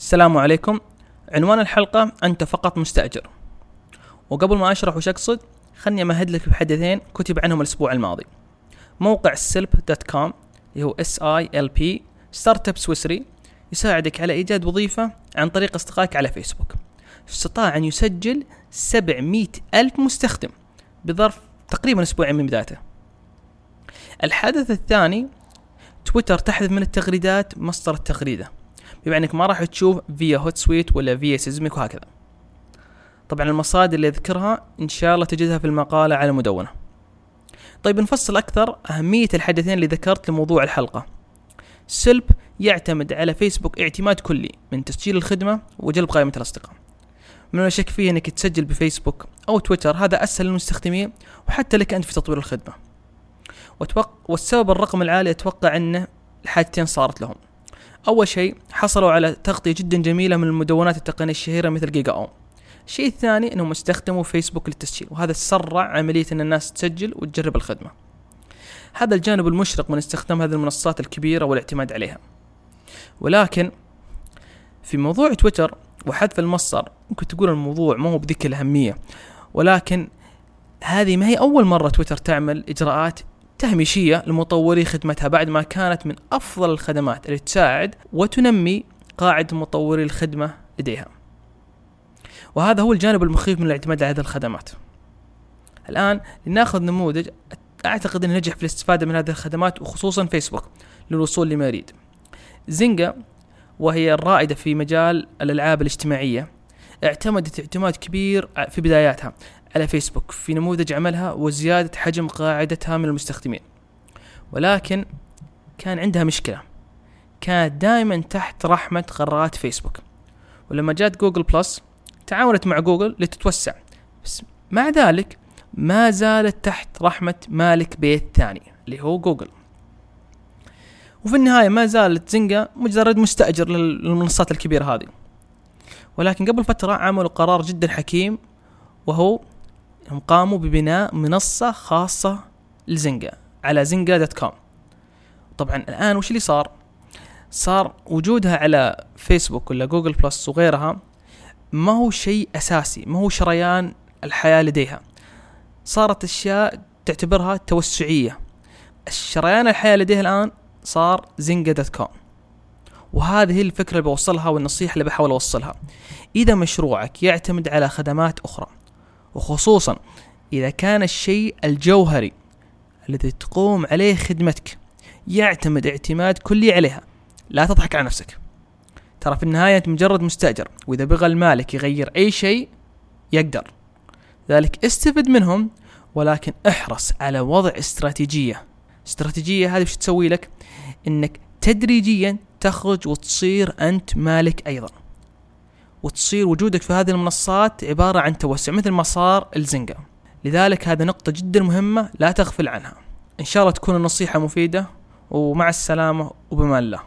السلام عليكم. عنوان الحلقة أنت فقط مستأجر. وقبل ما أشرح وش أقصد خلني أمهد لك بحدثين كتب عنهم الأسبوع الماضي. موقع Silp dot com اللي هو S I L P startup سويسري يساعدك على إيجاد وظيفة عن طريق أصدقائك على فيسبوك. استطاع أن يسجل 700 ألف مستخدم بظرف تقريبا أسبوعين من بدايته. الحدث الثاني تويتر تحذف من التغريدات مصدر التغريدة. بما انك ما راح تشوف via HootSuite ولا via Seesmic وهكذا. طبعا المصادر اللي أذكرها إن شاء الله تجدها في المقالة على المدونة طيب نفصل أكثر أهمية الحدثين اللي ذكرت لموضوع الحلقة. Silp يعتمد على فيسبوك اعتماد كلي من تسجيل الخدمة وجلب قائمة الأصدقاء. ما من شك فيه إنك تسجل بفيسبوك أو تويتر هذا أسهل للمستخدمين وحتى لك أنت في تطوير الخدمة. والسبب الرقم العالي أتوقع انه الحاجتين صارت لهم. أول شيء حصلوا على تغطية جدا جميلة من المدونات التقنية الشهيرة مثل جيجا أوم. الشيء الثاني إنهم استخدموا فيسبوك للتسجيل وهذا سرع عملية إن الناس تسجل وتجرب الخدمة. هذا الجانب المشرق من استخدام هذه المنصات الكبيرة والاعتماد عليها. ولكن في موضوع تويتر وحذف المصدر ممكن تقول الموضوع ما هو بذيك الأهمية ولكن هذه ما هي أول مرة تويتر تعمل إجراءات تهميشية لمطوري خدمتها بعد ما كانت من أفضل الخدمات اللي تساعد وتنمي قاعدة مطوري الخدمة لديها وهذا هو الجانب المخيف من الاعتماد على هذه الخدمات. الآن لنأخذ نموذج أعتقد أنه نجح في الاستفادة من هذه الخدمات وخصوصا فيسبوك للوصول لما يريد. زينجا وهي الرائدة في مجال الألعاب الاجتماعية اعتمدت اعتماد كبير في بداياتها. على فيسبوك في نموذج عملها وزيادة حجم قاعدتها من المستخدمين. ولكن كان عندها مشكلة. كانت دائما تحت رحمة قرارات فيسبوك. ولما جات جوجل بلس تعاونت مع جوجل لتتوسع. بس مع ذلك ما زالت تحت رحمة مالك بيت ثاني اللي هو جوجل. وفي النهاية ما زالت زنجا مجرد مستأجر للمنصات الكبيرة هذه. ولكن قبل فترة عملوا قرار جدا حكيم وهو هم قاموا ببناء منصة خاصة لزنجا على Zynga dot com طبعا الآن وش اللي صار؟ صار وجودها على فيسبوك ولا جوجل بلس وغيرها ما هو شيء أساسي ما هو شريان الحياة لديها. صارت أشياء تعتبرها توسعية. الشريان الحياة لديها الآن صار Zynga dot com وهذه الفكرة اللي بوصلها والنصيحة اللي بحاول أوصلها. إذا مشروعك يعتمد على خدمات أخرى وخصوصا إذا كان الشيء الجوهري الذي تقوم عليه خدمتك يعتمد اعتماد كلي عليها. لا تضحك على نفسك. ترى في النهاية أنت مجرد مستأجر وإذا بغى المالك يغير أي شيء يقدر. ذلك استفد منهم ولكن احرص على وضع استراتيجية. استراتيجية هذه وش تسوي لك؟ إنك تدريجيا تخرج وتصير أنت مالك أيضا. وتصير وجودك في هذه المنصات عبارة عن توسع مثل ما صار الزنقة. لذلك هذه نقطة جدا مهمة لا تغفل عنها. إن شاء الله تكون النصيحة مفيدة ومع السلامة وبما الله.